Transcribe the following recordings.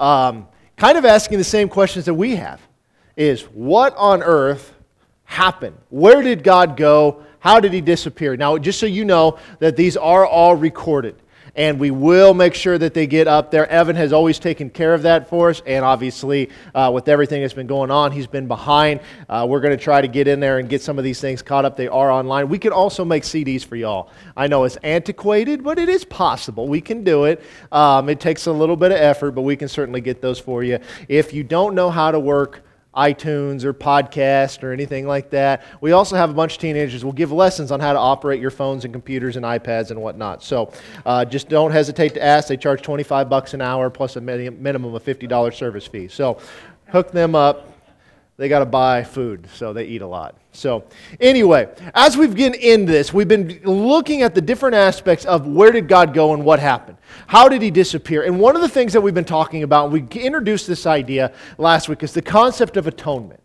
um, kind of asking the same questions that we have is what on earth happened? Where did God go? How did he disappear? Now, just so you know that these are all recorded and we will make sure that they get up there. Evan has always taken care of that for us, and obviously, uh, with everything that's been going on, he's been behind. Uh, we're going to try to get in there and get some of these things caught up. They are online. We can also make CDs for y'all. I know it's antiquated, but it is possible. We can do it. Um, it takes a little bit of effort, but we can certainly get those for you. If you don't know how to work, iTunes or podcast or anything like that. We also have a bunch of teenagers. We'll give lessons on how to operate your phones and computers and iPads and whatnot. So uh, just don't hesitate to ask. They charge 25 bucks an hour plus a minimum of $50 service fee. So hook them up they got to buy food, so they eat a lot. So, anyway, as we've been in this, we've been looking at the different aspects of where did God go and what happened. How did he disappear? And one of the things that we've been talking about, we introduced this idea last week, is the concept of atonement.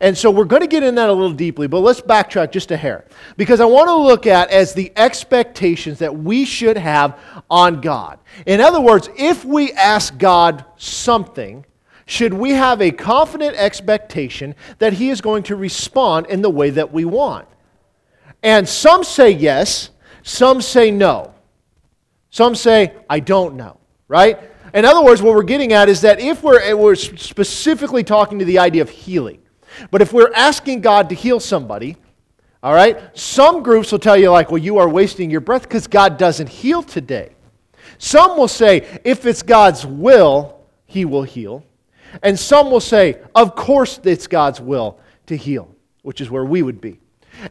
And so we're going to get in that a little deeply, but let's backtrack just a hair. Because I want to look at as the expectations that we should have on God. In other words, if we ask God something, should we have a confident expectation that He is going to respond in the way that we want? And some say yes, some say no. Some say, I don't know, right? In other words, what we're getting at is that if we're, eh, we're specifically talking to the idea of healing, but if we're asking God to heal somebody, all right, some groups will tell you, like, well, you are wasting your breath because God doesn't heal today. Some will say, if it's God's will, He will heal. And some will say, of course it's God's will to heal, which is where we would be.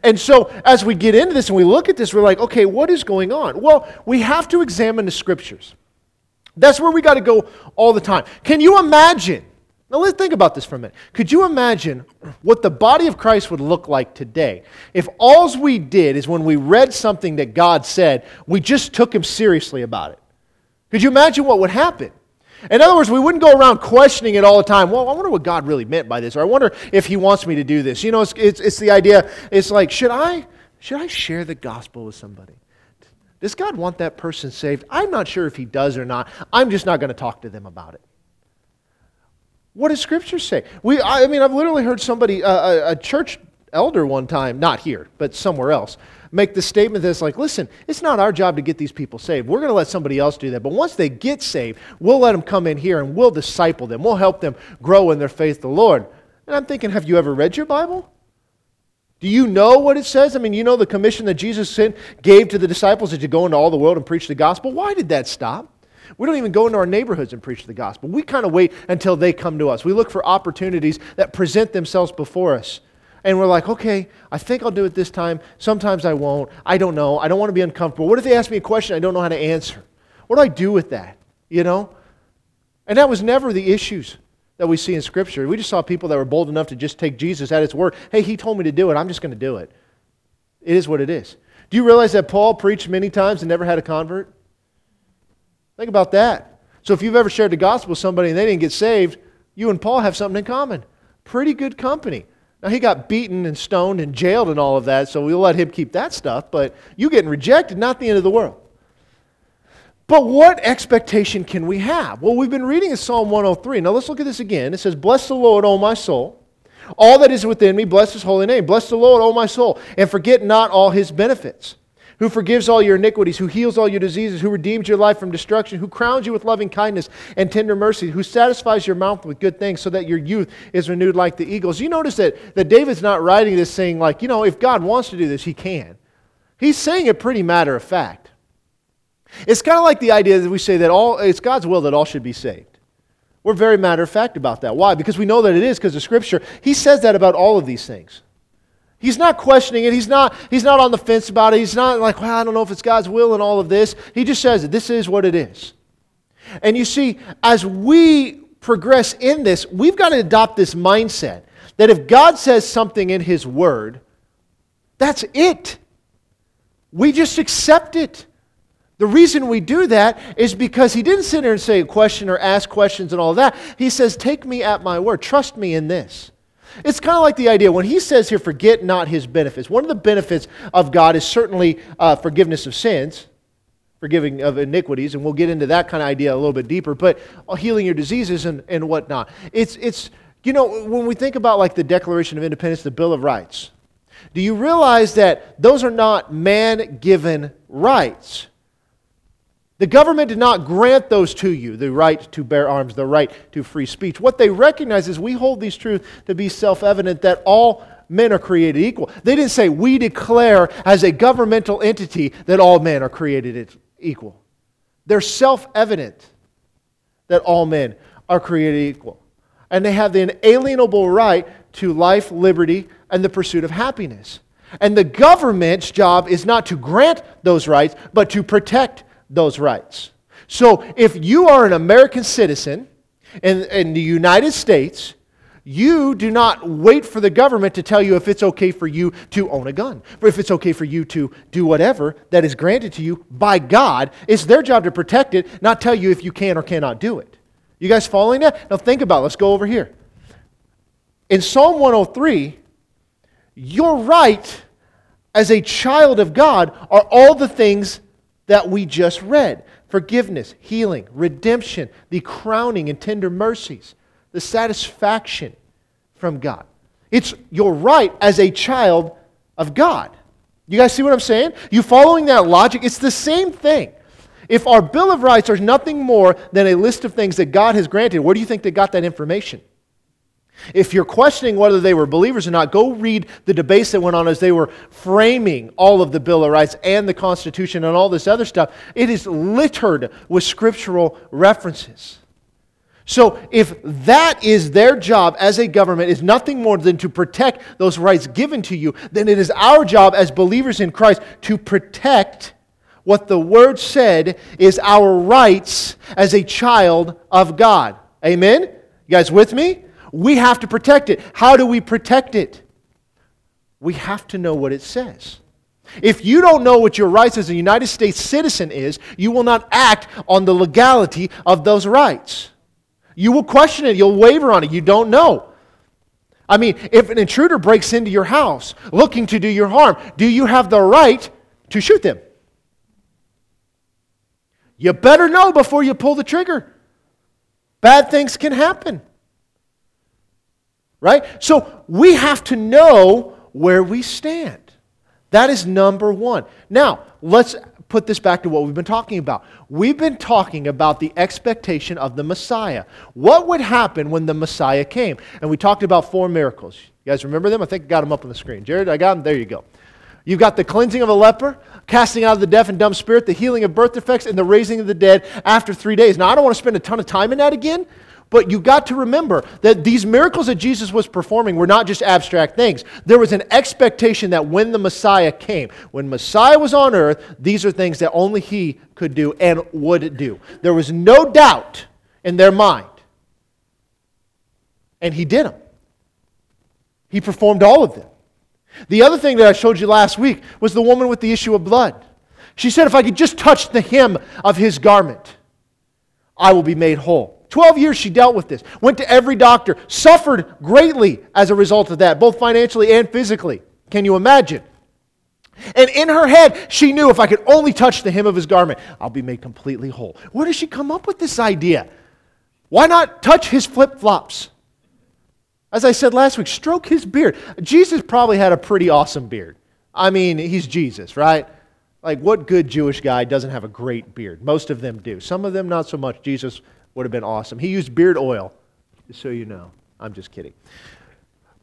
And so, as we get into this and we look at this, we're like, okay, what is going on? Well, we have to examine the scriptures. That's where we got to go all the time. Can you imagine? Now, let's think about this for a minute. Could you imagine what the body of Christ would look like today if all we did is when we read something that God said, we just took Him seriously about it? Could you imagine what would happen? In other words, we wouldn't go around questioning it all the time. Well, I wonder what God really meant by this, or I wonder if He wants me to do this. You know, it's, it's, it's the idea, it's like, should I, should I share the gospel with somebody? Does God want that person saved? I'm not sure if He does or not. I'm just not going to talk to them about it. What does Scripture say? We, I mean, I've literally heard somebody, uh, a, a church elder one time, not here, but somewhere else, make the statement that's like, listen, it's not our job to get these people saved. We're going to let somebody else do that. But once they get saved, we'll let them come in here and we'll disciple them. We'll help them grow in their faith the Lord. And I'm thinking, have you ever read your Bible? Do you know what it says? I mean, you know the commission that Jesus sent, gave to the disciples that you go into all the world and preach the gospel? Why did that stop? We don't even go into our neighborhoods and preach the gospel. We kind of wait until they come to us. We look for opportunities that present themselves before us and we're like, okay, I think I'll do it this time. Sometimes I won't. I don't know. I don't want to be uncomfortable. What if they ask me a question I don't know how to answer? What do I do with that? You know? And that was never the issues that we see in Scripture. We just saw people that were bold enough to just take Jesus at his word. Hey, he told me to do it. I'm just going to do it. It is what it is. Do you realize that Paul preached many times and never had a convert? Think about that. So if you've ever shared the gospel with somebody and they didn't get saved, you and Paul have something in common. Pretty good company. Now, he got beaten and stoned and jailed and all of that, so we'll let him keep that stuff, but you getting rejected, not the end of the world. But what expectation can we have? Well, we've been reading in Psalm 103. Now let's look at this again. It says, Bless the Lord, O my soul. All that is within me, bless his holy name. Bless the Lord, O my soul, and forget not all his benefits who forgives all your iniquities, who heals all your diseases, who redeems your life from destruction, who crowns you with loving kindness and tender mercy, who satisfies your mouth with good things so that your youth is renewed like the eagles. You notice that, that David's not writing this saying, like, you know, if God wants to do this, he can. He's saying it pretty matter of fact. It's kind of like the idea that we say that all, it's God's will that all should be saved. We're very matter of fact about that. Why? Because we know that it is because of Scripture. He says that about all of these things. He's not questioning it. He's not, he's not on the fence about it. He's not like, well, I don't know if it's God's will and all of this. He just says it. This is what it is. And you see, as we progress in this, we've got to adopt this mindset that if God says something in His Word, that's it. We just accept it. The reason we do that is because He didn't sit there and say a question or ask questions and all that. He says, Take me at my word. Trust me in this. It's kind of like the idea when he says here, forget not his benefits. One of the benefits of God is certainly uh, forgiveness of sins. forgiving of iniquities, and we'll get into that kind of idea a little bit deeper, but healing your diseases and, and whatnot. It's, it's, you know, when we think about like the Declaration of Independence, the Bill of Rights, do you realize that those are not man given rights? The government did not grant those to you the right to bear arms, the right to free speech. What they recognize is we hold these truths to be self evident that all men are created equal. They didn't say we declare as a governmental entity that all men are created equal. They're self evident that all men are created equal. And they have the inalienable right to life, liberty, and the pursuit of happiness. And the government's job is not to grant those rights, but to protect those rights. So if you are an American citizen in, in the United States, you do not wait for the government to tell you if it's okay for you to own a gun, or if it's okay for you to do whatever that is granted to you by God. It's their job to protect it, not tell you if you can or cannot do it. You guys following that? Now think about it. Let's go over here. In Psalm 103, your right as a child of God are all the things that we just read forgiveness, healing, redemption, the crowning and tender mercies the satisfaction from God. It's your right as a child of God. You guys see what I'm saying? You following that logic? It's the same thing. If our Bill of Rights are nothing more than a list of things that God has granted, where do you think they got that information? If you're questioning whether they were believers or not, go read the debates that went on as they were framing all of the Bill of Rights and the Constitution and all this other stuff. It is littered with scriptural references. So, if that is their job as a government, is nothing more than to protect those rights given to you, then it is our job as believers in Christ to protect what the Word said is our rights as a child of God. Amen? You guys with me? We have to protect it. How do we protect it? We have to know what it says. If you don't know what your rights as a United States citizen is, you will not act on the legality of those rights. You will question it. You'll waver on it. You don't know. I mean, if an intruder breaks into your house looking to do your harm, do you have the right to shoot them? You better know before you pull the trigger. Bad things can happen. Right? So we have to know where we stand. That is number one. Now, let's put this back to what we've been talking about. We've been talking about the expectation of the Messiah. What would happen when the Messiah came? And we talked about four miracles. You guys remember them? I think I got them up on the screen. Jared, I got them? There you go. You've got the cleansing of a leper, casting out of the deaf and dumb spirit, the healing of birth defects, and the raising of the dead after three days. Now, I don't want to spend a ton of time in that again, but you got to remember that these miracles that Jesus was performing were not just abstract things. There was an expectation that when the Messiah came, when Messiah was on earth, these are things that only he could do and would do. There was no doubt in their mind. And he did them. He performed all of them. The other thing that I showed you last week was the woman with the issue of blood. She said, If I could just touch the hem of his garment, I will be made whole. 12 years she dealt with this. Went to every doctor, suffered greatly as a result of that, both financially and physically. Can you imagine? And in her head, she knew if I could only touch the hem of his garment, I'll be made completely whole. Where does she come up with this idea? Why not touch his flip flops? As I said last week, stroke his beard. Jesus probably had a pretty awesome beard. I mean, he's Jesus, right? Like, what good Jewish guy doesn't have a great beard? Most of them do. Some of them, not so much. Jesus would have been awesome. He used beard oil, just so you know. I'm just kidding.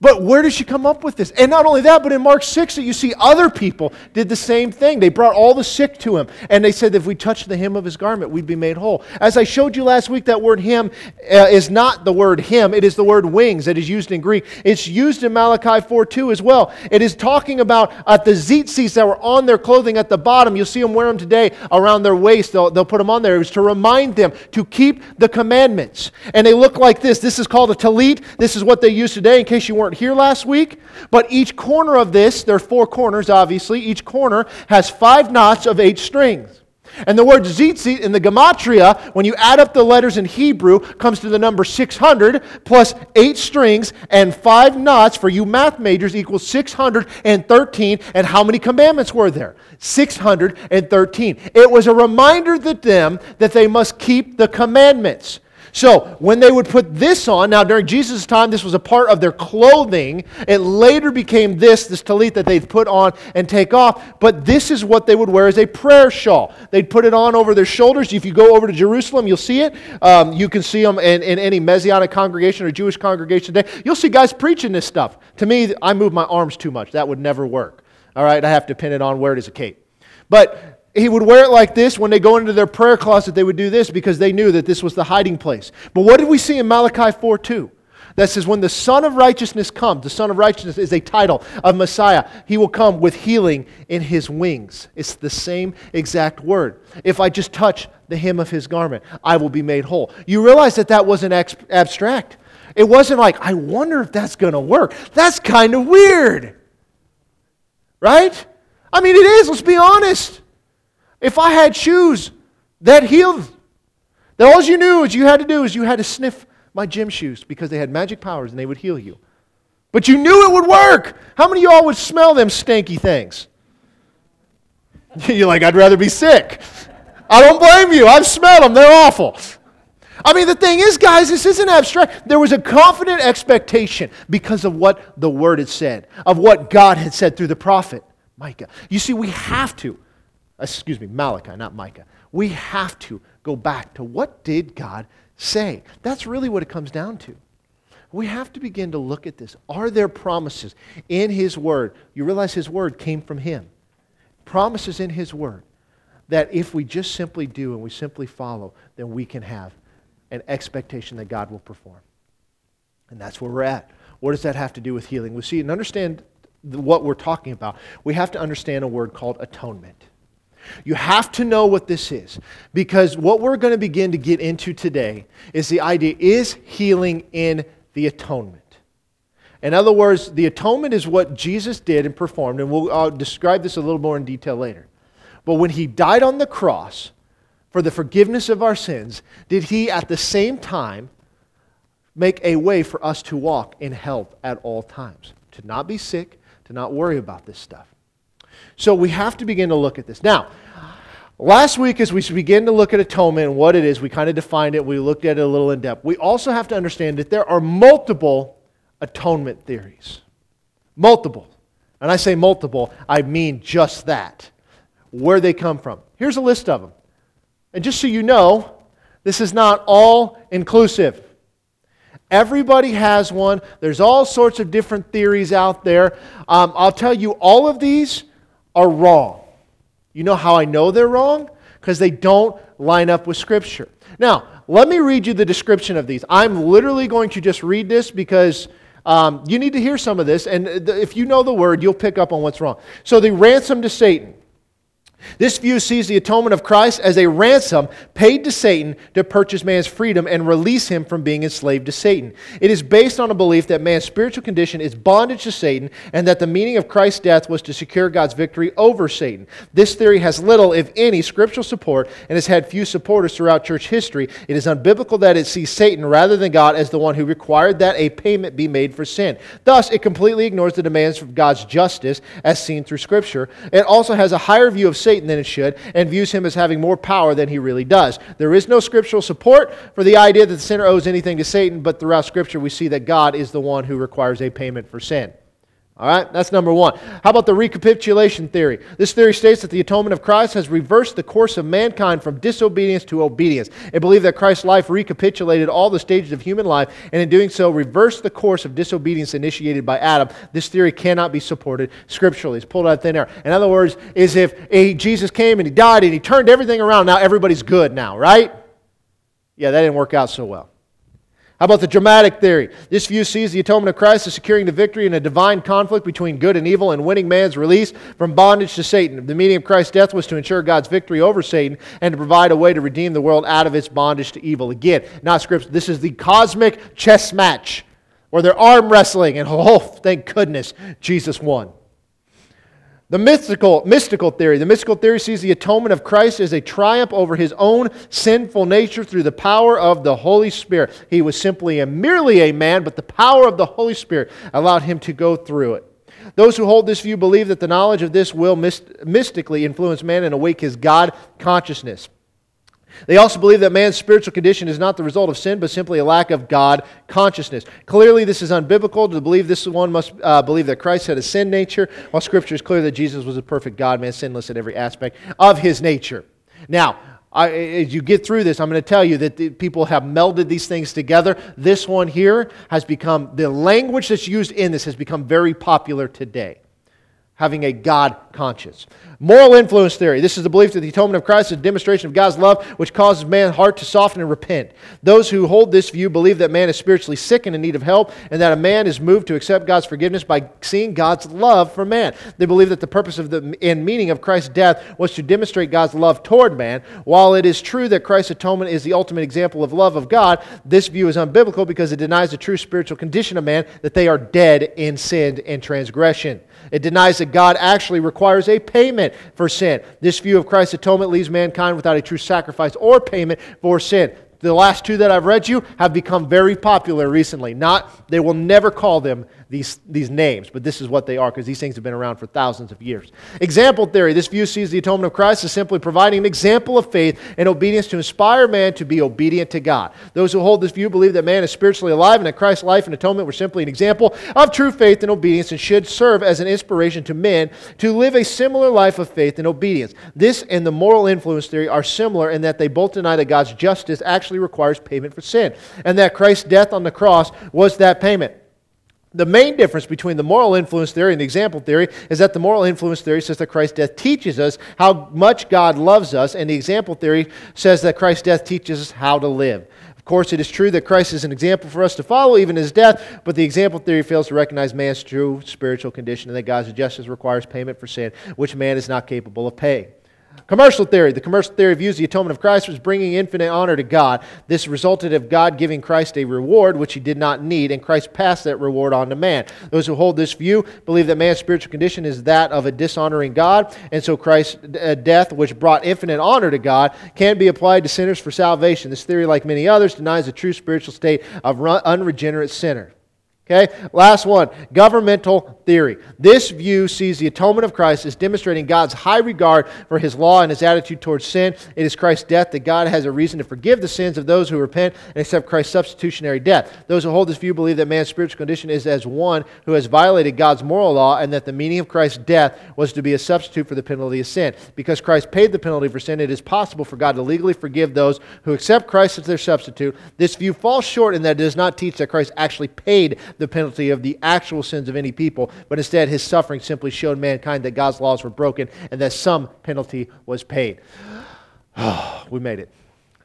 But where did she come up with this? And not only that, but in Mark 6, you see other people did the same thing. They brought all the sick to him, and they said if we touched the hem of his garment, we'd be made whole. As I showed you last week, that word him uh, is not the word him, it is the word wings that is used in Greek. It's used in Malachi 4 2 as well. It is talking about uh, the tzitzis that were on their clothing at the bottom. You'll see them wear them today around their waist. They'll, they'll put them on there. It was to remind them to keep the commandments. And they look like this. This is called a talit. This is what they use today in case you weren't weren't here last week, but each corner of this, there are four corners obviously, each corner has five knots of eight strings. And the word tzitzit in the gematria, when you add up the letters in Hebrew, comes to the number 600 plus eight strings and five knots for you math majors equals 613. And how many commandments were there? 613. It was a reminder to them that they must keep the commandments. So, when they would put this on, now during Jesus' time, this was a part of their clothing. It later became this, this talit that they'd put on and take off. But this is what they would wear as a prayer shawl. They'd put it on over their shoulders. If you go over to Jerusalem, you'll see it. Um, you can see them in, in any Messianic congregation or Jewish congregation today. You'll see guys preaching this stuff. To me, I move my arms too much. That would never work. All right, I have to pin it on where it is a cape. But he would wear it like this. When they go into their prayer closet, they would do this because they knew that this was the hiding place. But what did we see in Malachi 4 2? That says, when the Son of Righteousness comes, the Son of Righteousness is a title of Messiah. He will come with healing in his wings. It's the same exact word. If I just touch the hem of his garment, I will be made whole. You realize that that wasn't abstract. It wasn't like, I wonder if that's going to work. That's kind of weird. Right? I mean, it is, let's be honest. If I had shoes that healed, that all you knew is you had to do is you had to sniff my gym shoes because they had magic powers and they would heal you. But you knew it would work. How many of y'all would smell them stanky things? You're like, I'd rather be sick. I don't blame you. I've smelled them. They're awful. I mean, the thing is, guys, this isn't abstract. There was a confident expectation because of what the word had said, of what God had said through the prophet Micah. You see, we have to excuse me, Malachi, not Micah. We have to go back to what did God say? That's really what it comes down to. We have to begin to look at this. Are there promises in His Word? You realize His Word came from Him. Promises in His Word that if we just simply do and we simply follow, then we can have an expectation that God will perform. And that's where we're at. What does that have to do with healing? We see and understand what we're talking about. We have to understand a word called atonement. You have to know what this is because what we're going to begin to get into today is the idea is healing in the atonement. In other words, the atonement is what Jesus did and performed, and we'll I'll describe this a little more in detail later. But when he died on the cross for the forgiveness of our sins, did he at the same time make a way for us to walk in health at all times? To not be sick, to not worry about this stuff. So we have to begin to look at this. Now, last week, as we begin to look at atonement and what it is, we kind of defined it, we looked at it a little in depth. We also have to understand that there are multiple atonement theories. Multiple. And I say multiple, I mean just that. Where they come from. Here's a list of them. And just so you know, this is not all inclusive. Everybody has one. There's all sorts of different theories out there. Um, I'll tell you, all of these are wrong. You know how I know they're wrong? Because they don't line up with Scripture. Now, let me read you the description of these. I'm literally going to just read this because um, you need to hear some of this. And if you know the word, you'll pick up on what's wrong. So, the ransom to Satan. This view sees the atonement of Christ as a ransom paid to Satan to purchase man's freedom and release him from being enslaved to Satan. It is based on a belief that man's spiritual condition is bondage to Satan and that the meaning of Christ's death was to secure God's victory over Satan. This theory has little, if any, scriptural support and has had few supporters throughout church history. It is unbiblical that it sees Satan rather than God as the one who required that a payment be made for sin. Thus, it completely ignores the demands of God's justice as seen through Scripture. It also has a higher view of Satan Satan than it should and views him as having more power than he really does. There is no scriptural support for the idea that the sinner owes anything to Satan, but throughout Scripture we see that God is the one who requires a payment for sin. All right, that's number one. How about the recapitulation theory? This theory states that the atonement of Christ has reversed the course of mankind from disobedience to obedience. It believed that Christ's life recapitulated all the stages of human life, and in doing so, reversed the course of disobedience initiated by Adam. This theory cannot be supported scripturally. It's pulled out of thin air. In other words, is if a, Jesus came and he died and he turned everything around, now everybody's good now, right? Yeah, that didn't work out so well. How about the dramatic theory? This view sees the atonement of Christ as securing the victory in a divine conflict between good and evil and winning man's release from bondage to Satan. The meaning of Christ's death was to ensure God's victory over Satan and to provide a way to redeem the world out of its bondage to evil. Again, not scripture. This is the cosmic chess match where they're arm wrestling, and oh, thank goodness, Jesus won. The mystical, mystical theory. The mystical theory sees the atonement of Christ as a triumph over his own sinful nature through the power of the Holy Spirit. He was simply and merely a man, but the power of the Holy Spirit allowed him to go through it. Those who hold this view believe that the knowledge of this will myst- mystically influence man and awake his God consciousness. They also believe that man's spiritual condition is not the result of sin, but simply a lack of God consciousness. Clearly, this is unbiblical. To believe this one must uh, believe that Christ had a sin nature, while Scripture is clear that Jesus was a perfect God, man, sinless in every aspect of his nature. Now, I, as you get through this, I'm going to tell you that people have melded these things together. This one here has become, the language that's used in this has become very popular today having a God conscience. Moral influence theory. This is the belief that the atonement of Christ is a demonstration of God's love, which causes man's heart to soften and repent. Those who hold this view believe that man is spiritually sick and in need of help, and that a man is moved to accept God's forgiveness by seeing God's love for man. They believe that the purpose of the and meaning of Christ's death was to demonstrate God's love toward man. While it is true that Christ's atonement is the ultimate example of love of God, this view is unbiblical because it denies the true spiritual condition of man that they are dead in sin and transgression. It denies that God actually requires a payment for sin. This view of Christ's atonement leaves mankind without a true sacrifice or payment for sin. The last two that I've read you have become very popular recently. Not, they will never call them these, these names, but this is what they are because these things have been around for thousands of years. Example theory this view sees the atonement of Christ as simply providing an example of faith and obedience to inspire man to be obedient to God. Those who hold this view believe that man is spiritually alive and that Christ's life and atonement were simply an example of true faith and obedience and should serve as an inspiration to men to live a similar life of faith and obedience. This and the moral influence theory are similar in that they both deny that God's justice actually requires payment for sin and that Christ's death on the cross was that payment. The main difference between the moral influence theory and the example theory is that the moral influence theory says that Christ's death teaches us how much God loves us, and the example theory says that Christ's death teaches us how to live. Of course, it is true that Christ is an example for us to follow, even his death, but the example theory fails to recognize man's true spiritual condition and that God's justice requires payment for sin, which man is not capable of paying. Commercial theory. The commercial theory views the atonement of Christ was bringing infinite honor to God. This resulted of God giving Christ a reward which he did not need, and Christ passed that reward on to man. Those who hold this view believe that man's spiritual condition is that of a dishonoring God, and so Christ's uh, death, which brought infinite honor to God, can be applied to sinners for salvation. This theory, like many others, denies the true spiritual state of unregenerate sinner. Okay, last one governmental theory. This view sees the atonement of Christ as demonstrating God's high regard for his law and his attitude towards sin. It is Christ's death that God has a reason to forgive the sins of those who repent and accept Christ's substitutionary death. Those who hold this view believe that man's spiritual condition is as one who has violated God's moral law and that the meaning of Christ's death was to be a substitute for the penalty of sin. Because Christ paid the penalty for sin, it is possible for God to legally forgive those who accept Christ as their substitute. This view falls short in that it does not teach that Christ actually paid the penalty of the actual sins of any people, but instead his suffering simply showed mankind that God's laws were broken and that some penalty was paid. we made it.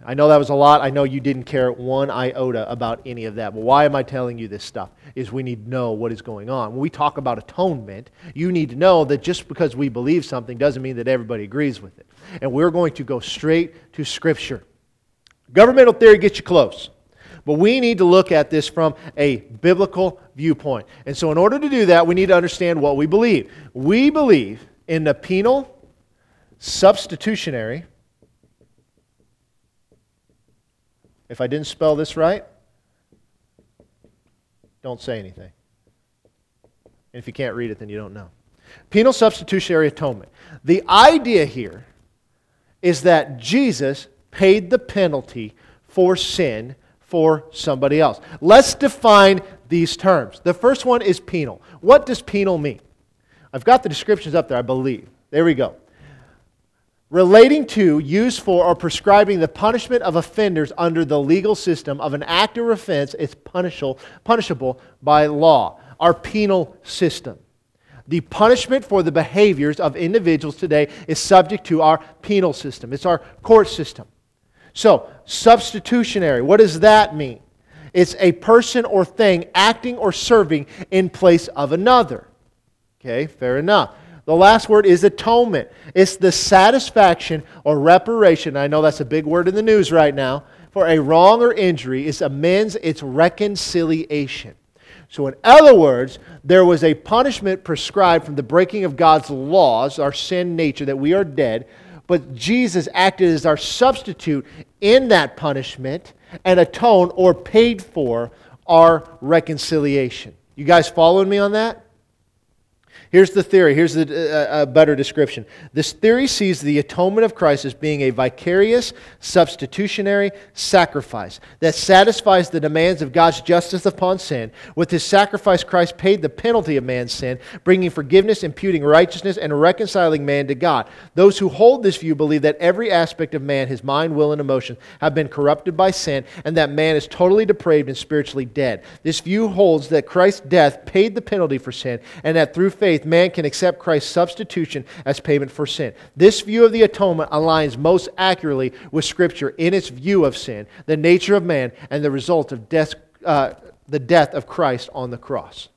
I know that was a lot. I know you didn't care one iota about any of that. But why am I telling you this stuff? Is we need to know what is going on. When we talk about atonement, you need to know that just because we believe something doesn't mean that everybody agrees with it. And we're going to go straight to Scripture. Governmental theory gets you close. But we need to look at this from a biblical viewpoint. And so, in order to do that, we need to understand what we believe. We believe in the penal, substitutionary, if I didn't spell this right, don't say anything. And if you can't read it, then you don't know. Penal substitutionary atonement. The idea here is that Jesus paid the penalty for sin for somebody else. Let's define these terms. The first one is penal. What does penal mean? I've got the descriptions up there, I believe. There we go. Relating to, used for, or prescribing the punishment of offenders under the legal system of an act or offense is punishable, punishable by law. Our penal system. The punishment for the behaviors of individuals today is subject to our penal system. It's our court system. So, substitutionary, what does that mean? It's a person or thing acting or serving in place of another. Okay, fair enough. The last word is atonement. It's the satisfaction or reparation. I know that's a big word in the news right now. For a wrong or injury, it's amends, it's reconciliation. So, in other words, there was a punishment prescribed from the breaking of God's laws, our sin nature, that we are dead. But Jesus acted as our substitute in that punishment and atoned or paid for our reconciliation. You guys following me on that? Here's the theory. Here's the, uh, a better description. This theory sees the atonement of Christ as being a vicarious, substitutionary sacrifice that satisfies the demands of God's justice upon sin. With his sacrifice, Christ paid the penalty of man's sin, bringing forgiveness, imputing righteousness, and reconciling man to God. Those who hold this view believe that every aspect of man, his mind, will, and emotions, have been corrupted by sin, and that man is totally depraved and spiritually dead. This view holds that Christ's death paid the penalty for sin, and that through faith, faith, man can accept Christ's substitution as payment for sin. This view of the atonement aligns most accurately with Scripture in its view of sin, the nature of man, and the result of death, uh, the death of Christ on the cross.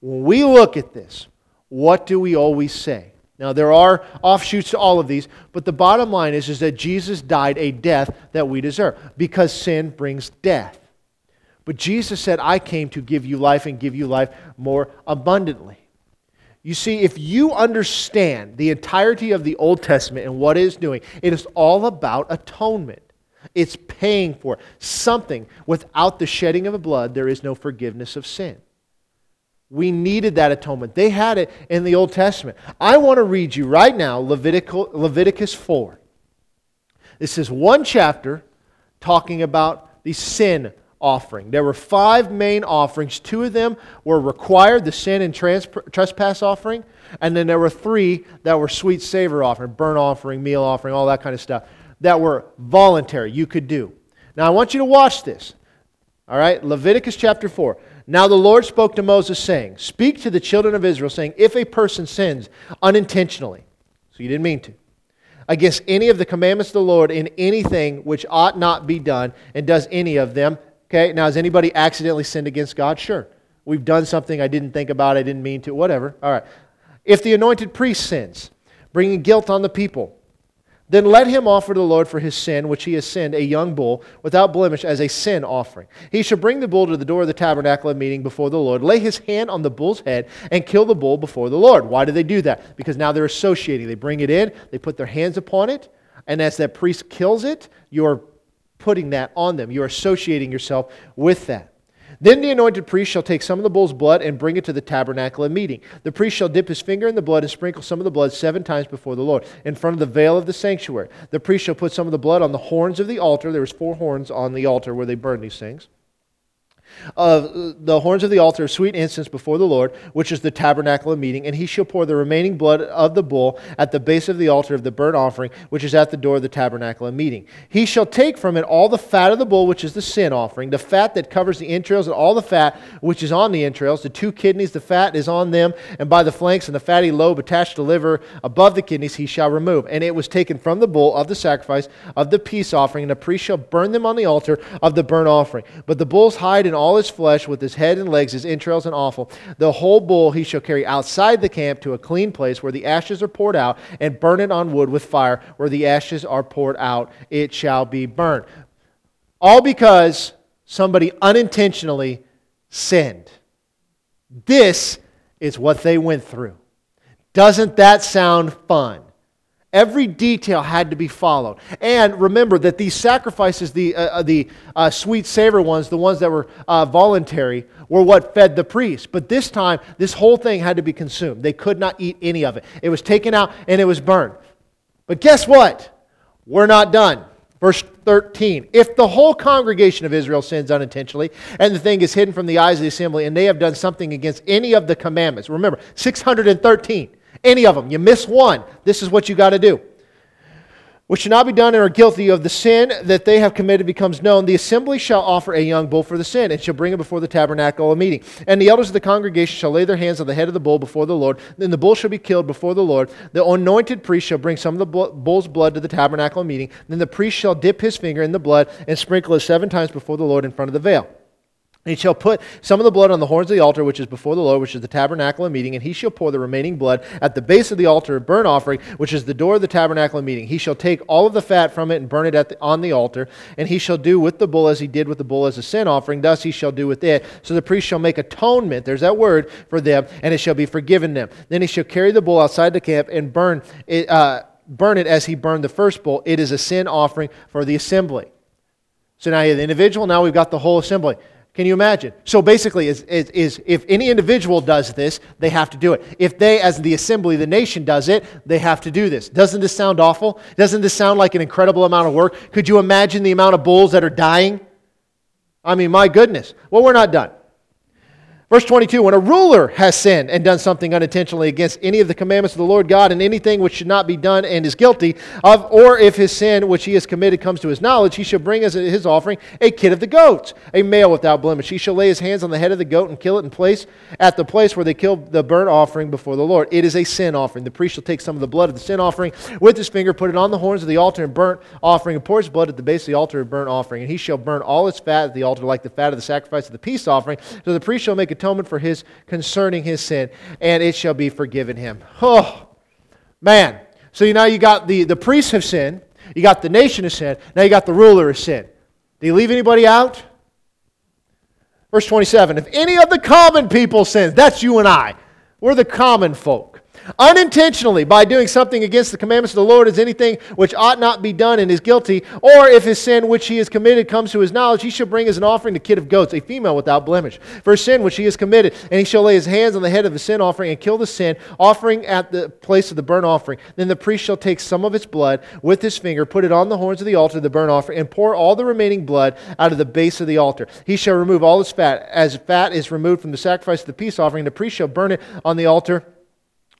When we look at this, what do we always say? Now, there are offshoots to all of these, but the bottom line is, is that Jesus died a death that we deserve because sin brings death. But Jesus said, I came to give you life and give you life more abundantly. You see, if you understand the entirety of the Old Testament and what it is doing, it is all about atonement. It's paying for something. Without the shedding of blood, there is no forgiveness of sin. We needed that atonement. They had it in the Old Testament. I want to read you right now Leviticus 4. This is one chapter talking about the sin offering. There were five main offerings. Two of them were required, the sin and trans- trespass offering, and then there were three that were sweet savor offering, burnt offering, meal offering, all that kind of stuff, that were voluntary, you could do. Now I want you to watch this. All right, Leviticus chapter 4. Now the Lord spoke to Moses, saying, Speak to the children of Israel, saying, If a person sins unintentionally, so you didn't mean to, against any of the commandments of the Lord in anything which ought not be done, and does any of them, Okay, now has anybody accidentally sinned against God? Sure. We've done something I didn't think about, I didn't mean to, whatever. All right. If the anointed priest sins, bringing guilt on the people, then let him offer to the Lord for his sin, which he has sinned, a young bull without blemish as a sin offering. He shall bring the bull to the door of the tabernacle of meeting before the Lord, lay his hand on the bull's head, and kill the bull before the Lord. Why do they do that? Because now they're associating. They bring it in, they put their hands upon it, and as that priest kills it, you're putting that on them. You're associating yourself with that. Then the anointed priest shall take some of the bull's blood and bring it to the tabernacle of meeting. The priest shall dip his finger in the blood and sprinkle some of the blood seven times before the Lord in front of the veil of the sanctuary. The priest shall put some of the blood on the horns of the altar. There was four horns on the altar where they burn these things of uh, the horns of the altar of sweet incense before the Lord, which is the tabernacle of meeting, and he shall pour the remaining blood of the bull at the base of the altar of the burnt offering, which is at the door of the tabernacle of meeting. He shall take from it all the fat of the bull, which is the sin offering, the fat that covers the entrails, and all the fat which is on the entrails, the two kidneys, the fat is on them, and by the flanks, and the fatty lobe attached to the liver above the kidneys, he shall remove. And it was taken from the bull of the sacrifice of the peace offering, and the priest shall burn them on the altar of the burnt offering. But the bull's hide and all his flesh, with his head and legs, his entrails and offal. The whole bull he shall carry outside the camp to a clean place where the ashes are poured out, and burn it on wood with fire. Where the ashes are poured out, it shall be burned. All because somebody unintentionally sinned. This is what they went through. Doesn't that sound fun? Every detail had to be followed. And remember that these sacrifices, the, uh, uh, the uh, sweet savor ones, the ones that were uh, voluntary, were what fed the priest. But this time, this whole thing had to be consumed. They could not eat any of it. It was taken out and it was burned. But guess what? We're not done. Verse 13 If the whole congregation of Israel sins unintentionally, and the thing is hidden from the eyes of the assembly, and they have done something against any of the commandments, remember, 613 any of them. You miss one. This is what you got to do. Which should not be done and are guilty of the sin that they have committed becomes known. The assembly shall offer a young bull for the sin and shall bring it before the tabernacle of meeting. And the elders of the congregation shall lay their hands on the head of the bull before the Lord. Then the bull shall be killed before the Lord. The anointed priest shall bring some of the bull's blood to the tabernacle of meeting. Then the priest shall dip his finger in the blood and sprinkle it seven times before the Lord in front of the veil. And he shall put some of the blood on the horns of the altar, which is before the Lord, which is the tabernacle of meeting, and he shall pour the remaining blood at the base of the altar of burnt offering, which is the door of the tabernacle of meeting. He shall take all of the fat from it and burn it the, on the altar, and he shall do with the bull as he did with the bull as a sin offering. Thus he shall do with it. So the priest shall make atonement, there's that word, for them, and it shall be forgiven them. Then he shall carry the bull outside the camp and burn it, uh, burn it as he burned the first bull. It is a sin offering for the assembly. So now you have the individual, now we've got the whole assembly. Can you imagine? So basically, is, is, is, if any individual does this, they have to do it. If they, as the assembly, the nation, does it, they have to do this. Doesn't this sound awful? Doesn't this sound like an incredible amount of work? Could you imagine the amount of bulls that are dying? I mean, my goodness. Well, we're not done. Verse 22 When a ruler has sinned and done something unintentionally against any of the commandments of the Lord God and anything which should not be done and is guilty of, or if his sin which he has committed comes to his knowledge, he shall bring as his offering a kid of the goats, a male without blemish. He shall lay his hands on the head of the goat and kill it in place at the place where they killed the burnt offering before the Lord. It is a sin offering. The priest shall take some of the blood of the sin offering with his finger, put it on the horns of the altar and burnt offering, and pour his blood at the base of the altar of burnt offering. And he shall burn all its fat at the altar like the fat of the sacrifice of the peace offering. So the priest shall make a atonement for his concerning his sin, and it shall be forgiven him. Oh, man. So you now you got the, the priests have sinned, you got the nation has sinned, now you got the ruler has sinned. Do you leave anybody out? Verse 27 If any of the common people sins, that's you and I. We're the common folk unintentionally by doing something against the commandments of the Lord is anything which ought not be done and is guilty, or if his sin which he has committed comes to his knowledge, he shall bring as an offering the kid of goats, a female without blemish, for a sin which he has committed, and he shall lay his hands on the head of the sin offering and kill the sin, offering at the place of the burnt offering. Then the priest shall take some of its blood with his finger, put it on the horns of the altar of the burnt offering, and pour all the remaining blood out of the base of the altar. He shall remove all its fat, as fat is removed from the sacrifice of the peace offering. The priest shall burn it on the altar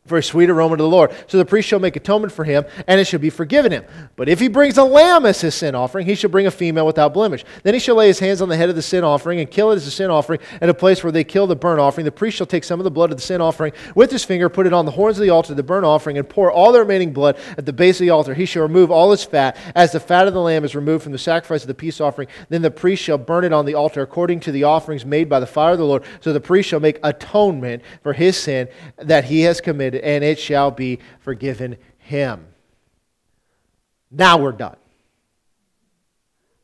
for a sweet aroma to the Lord. So the priest shall make atonement for him, and it shall be forgiven him. But if he brings a lamb as his sin offering, he shall bring a female without blemish. Then he shall lay his hands on the head of the sin offering and kill it as a sin offering at a place where they kill the burnt offering. The priest shall take some of the blood of the sin offering with his finger, put it on the horns of the altar, of the burnt offering, and pour all the remaining blood at the base of the altar. He shall remove all its fat, as the fat of the lamb is removed from the sacrifice of the peace offering. Then the priest shall burn it on the altar according to the offerings made by the fire of the Lord. So the priest shall make atonement for his sin that he has committed, and it shall be forgiven him. Now we're done.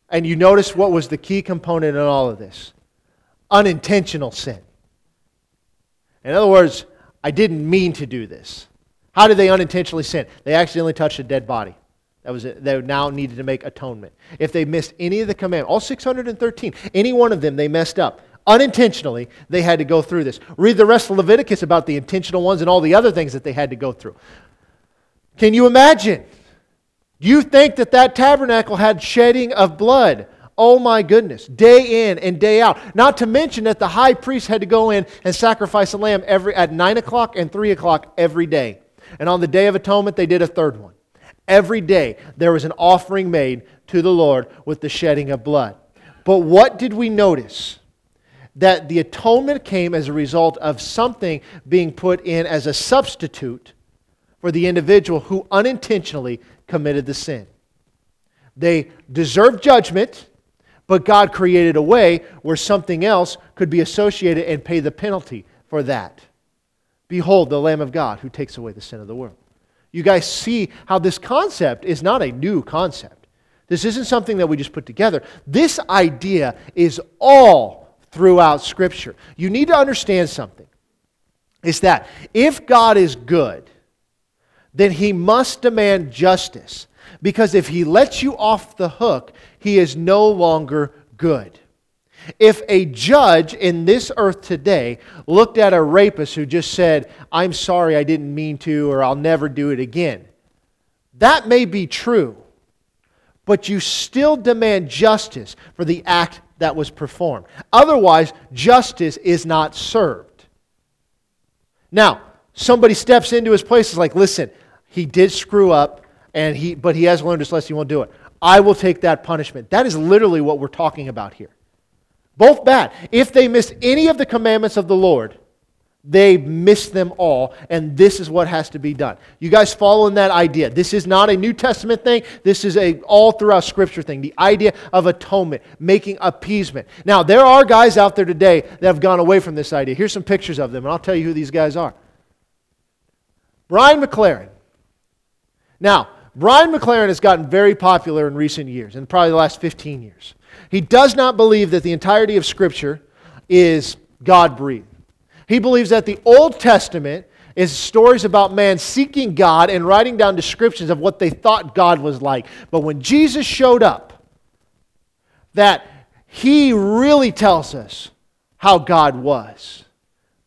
And you notice what was the key component in all of this unintentional sin. In other words, I didn't mean to do this. How did they unintentionally sin? They accidentally touched a dead body. That was it. They now needed to make atonement. If they missed any of the commandments, all 613, any one of them they messed up unintentionally, they had to go through this. Read the rest of Leviticus about the intentional ones and all the other things that they had to go through. Can you imagine? Do you think that that tabernacle had shedding of blood? Oh my goodness, day in and day out. Not to mention that the high priest had to go in and sacrifice a lamb every, at 9 o'clock and 3 o'clock every day. And on the Day of Atonement, they did a third one. Every day, there was an offering made to the Lord with the shedding of blood. But what did we notice? That the atonement came as a result of something being put in as a substitute for the individual who unintentionally committed the sin. They deserved judgment, but God created a way where something else could be associated and pay the penalty for that. Behold, the Lamb of God who takes away the sin of the world. You guys see how this concept is not a new concept. This isn't something that we just put together. This idea is all throughout Scripture. You need to understand something. Is that if God is good, then he must demand justice. Because if he lets you off the hook, he is no longer good. If a judge in this earth today looked at a rapist who just said, I'm sorry, I didn't mean to, or I'll never do it again, that may be true, but you still demand justice for the act that was performed. Otherwise, justice is not served. Now, somebody steps into his place is like, listen, he did screw up, and he, but he has learned his lesson, he won't do it. I will take that punishment. That is literally what we're talking about here. Both bad. If they miss any of the commandments of the Lord, They missed them all, and this is what has to be done. You guys following that idea? This is not a New Testament thing. This is a all throughout Scripture thing. The idea of atonement, making appeasement. Now, there are guys out there today that have gone away from this idea. Here's some pictures of them, and I'll tell you who these guys are. Brian McLaren. Now, Brian McLaren has gotten very popular in recent years, in probably the last 15 years. He does not believe that the entirety of Scripture is God breathed. He believes that the Old Testament is stories about man seeking God and writing down descriptions of what they thought God was like. But when Jesus showed up, that he really tells us how God was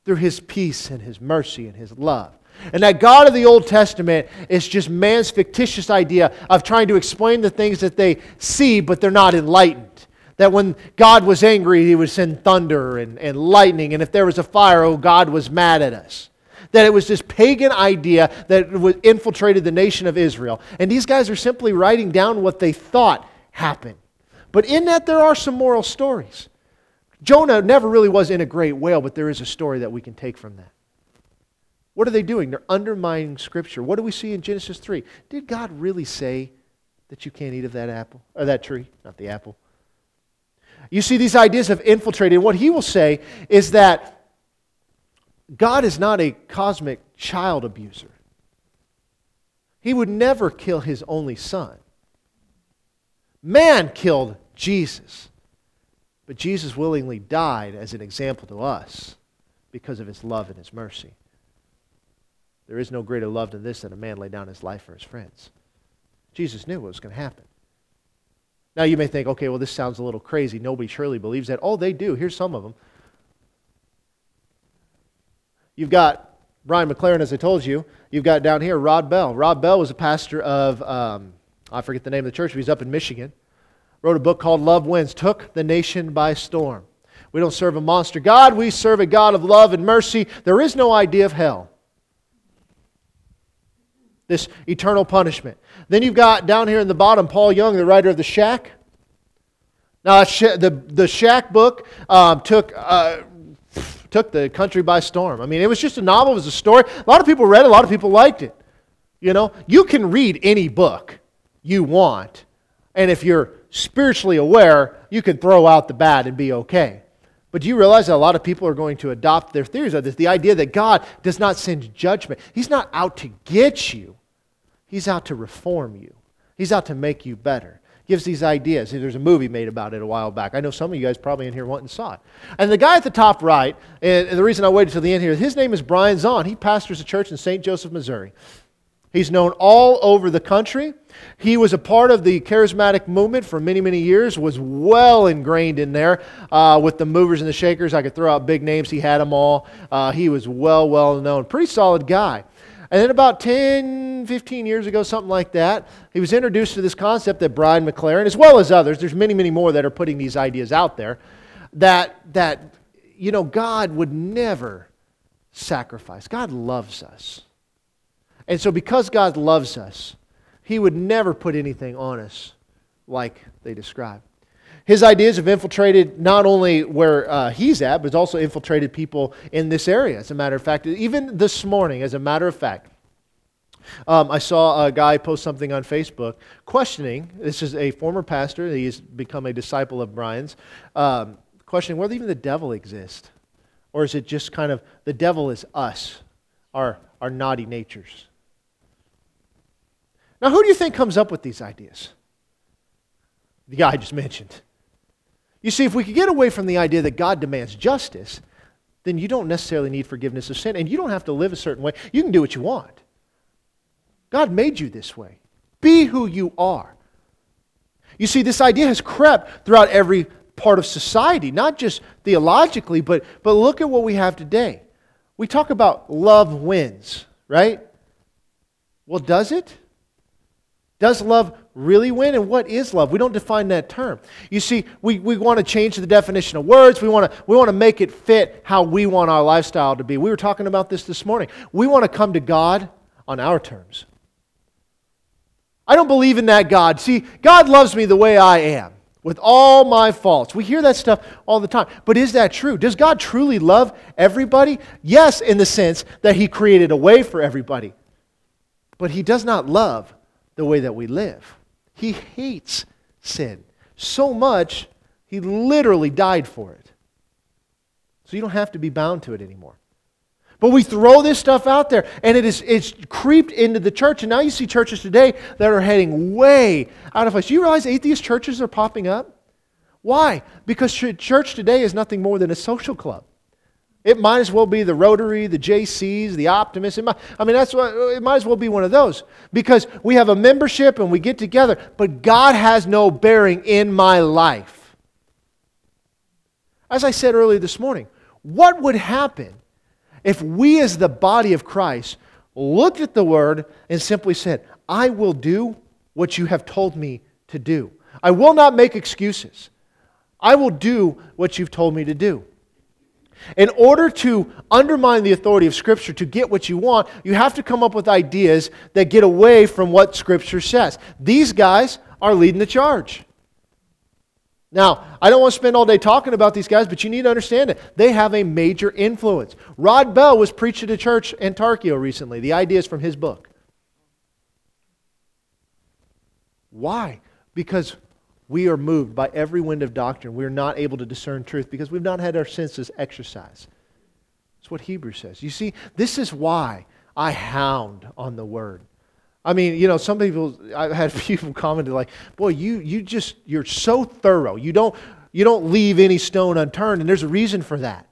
through his peace and his mercy and his love. And that God of the Old Testament is just man's fictitious idea of trying to explain the things that they see, but they're not enlightened. That when God was angry, he would send thunder and, and lightning. And if there was a fire, oh, God was mad at us. That it was this pagan idea that infiltrated the nation of Israel. And these guys are simply writing down what they thought happened. But in that, there are some moral stories. Jonah never really was in a great whale, but there is a story that we can take from that. What are they doing? They're undermining Scripture. What do we see in Genesis 3? Did God really say that you can't eat of that apple, or that tree? Not the apple. You see, these ideas have infiltrated. What he will say is that God is not a cosmic child abuser. He would never kill his only son. Man killed Jesus, but Jesus willingly died as an example to us because of his love and his mercy. There is no greater love than this that a man lay down his life for his friends. Jesus knew what was going to happen. Now you may think, okay, well, this sounds a little crazy. Nobody surely believes that. Oh, they do. Here's some of them. You've got Brian McLaren, as I told you. You've got down here Rob Bell. Rob Bell was a pastor of, um, I forget the name of the church, but he's up in Michigan. Wrote a book called Love Wins, took the nation by storm. We don't serve a monster God, we serve a God of love and mercy. There is no idea of hell this eternal punishment. Then you've got down here in the bottom Paul Young, the writer of The Shack. Now, the, the Shack book um, took, uh, took the country by storm. I mean, it was just a novel, it was a story. A lot of people read it, a lot of people liked it. You know, you can read any book you want, and if you're spiritually aware, you can throw out the bad and be okay. But do you realize that a lot of people are going to adopt their theories of this? The idea that God does not send judgment. He's not out to get you, He's out to reform you, He's out to make you better. Gives these ideas. There's a movie made about it a while back. I know some of you guys probably in here went and saw it. And the guy at the top right, and the reason I waited till the end here, his name is Brian Zahnd. He pastors a church in St. Joseph, Missouri. He's known all over the country. He was a part of the charismatic movement for many, many years, was well ingrained in there uh, with the movers and the shakers. I could throw out big names, he had them all. Uh, he was well, well known. Pretty solid guy. And then about 10, 15 years ago, something like that, he was introduced to this concept that Brian McLaren, as well as others, there's many, many more that are putting these ideas out there, that, that you know, God would never sacrifice. God loves us. And so, because God loves us, He would never put anything on us like they describe. His ideas have infiltrated not only where uh, he's at, but it's also infiltrated people in this area, as a matter of fact. Even this morning, as a matter of fact, um, I saw a guy post something on Facebook questioning this is a former pastor, he's become a disciple of Brian's, um, questioning whether even the devil exists. Or is it just kind of the devil is us, our, our naughty natures? Now, who do you think comes up with these ideas? The guy I just mentioned. You see, if we could get away from the idea that God demands justice, then you don't necessarily need forgiveness of sin, and you don't have to live a certain way. You can do what you want. God made you this way. Be who you are. You see, this idea has crept throughout every part of society, not just theologically, but, but look at what we have today. We talk about love wins, right? Well, does it? Does love really win? And what is love? We don't define that term. You see, we, we want to change the definition of words. We want, to, we want to make it fit how we want our lifestyle to be. We were talking about this this morning. We want to come to God on our terms. I don't believe in that God. See, God loves me the way I am. with all my faults. We hear that stuff all the time. But is that true? Does God truly love everybody? Yes, in the sense that He created a way for everybody. But He does not love the way that we live. He hates sin so much, He literally died for it. So you don't have to be bound to it anymore. But we throw this stuff out there, and it is it's creeped into the church. And now you see churches today that are heading way out of place. You realize atheist churches are popping up? Why? Because church today is nothing more than a social club. It might as well be the Rotary, the JCs, the Optimists. Might, I mean, that's what, it might as well be one of those because we have a membership and we get together, but God has no bearing in my life. As I said earlier this morning, what would happen if we, as the body of Christ, looked at the word and simply said, I will do what you have told me to do. I will not make excuses. I will do what you've told me to do. In order to undermine the authority of Scripture to get what you want, you have to come up with ideas that get away from what Scripture says. These guys are leading the charge. Now, I don't want to spend all day talking about these guys, but you need to understand it. They have a major influence. Rob Bell was preaching to church in Tarkio recently. The idea is from his book. Why? Because we are moved by every wind of doctrine. We are not able to discern truth because we've not had our senses exercised. That's what Hebrews says. You see, this is why I hound on the word. I mean, you know, some people, I've had people commented like, boy, you, you just, you're so thorough. You don't, you don't leave any stone unturned, and there's a reason for that.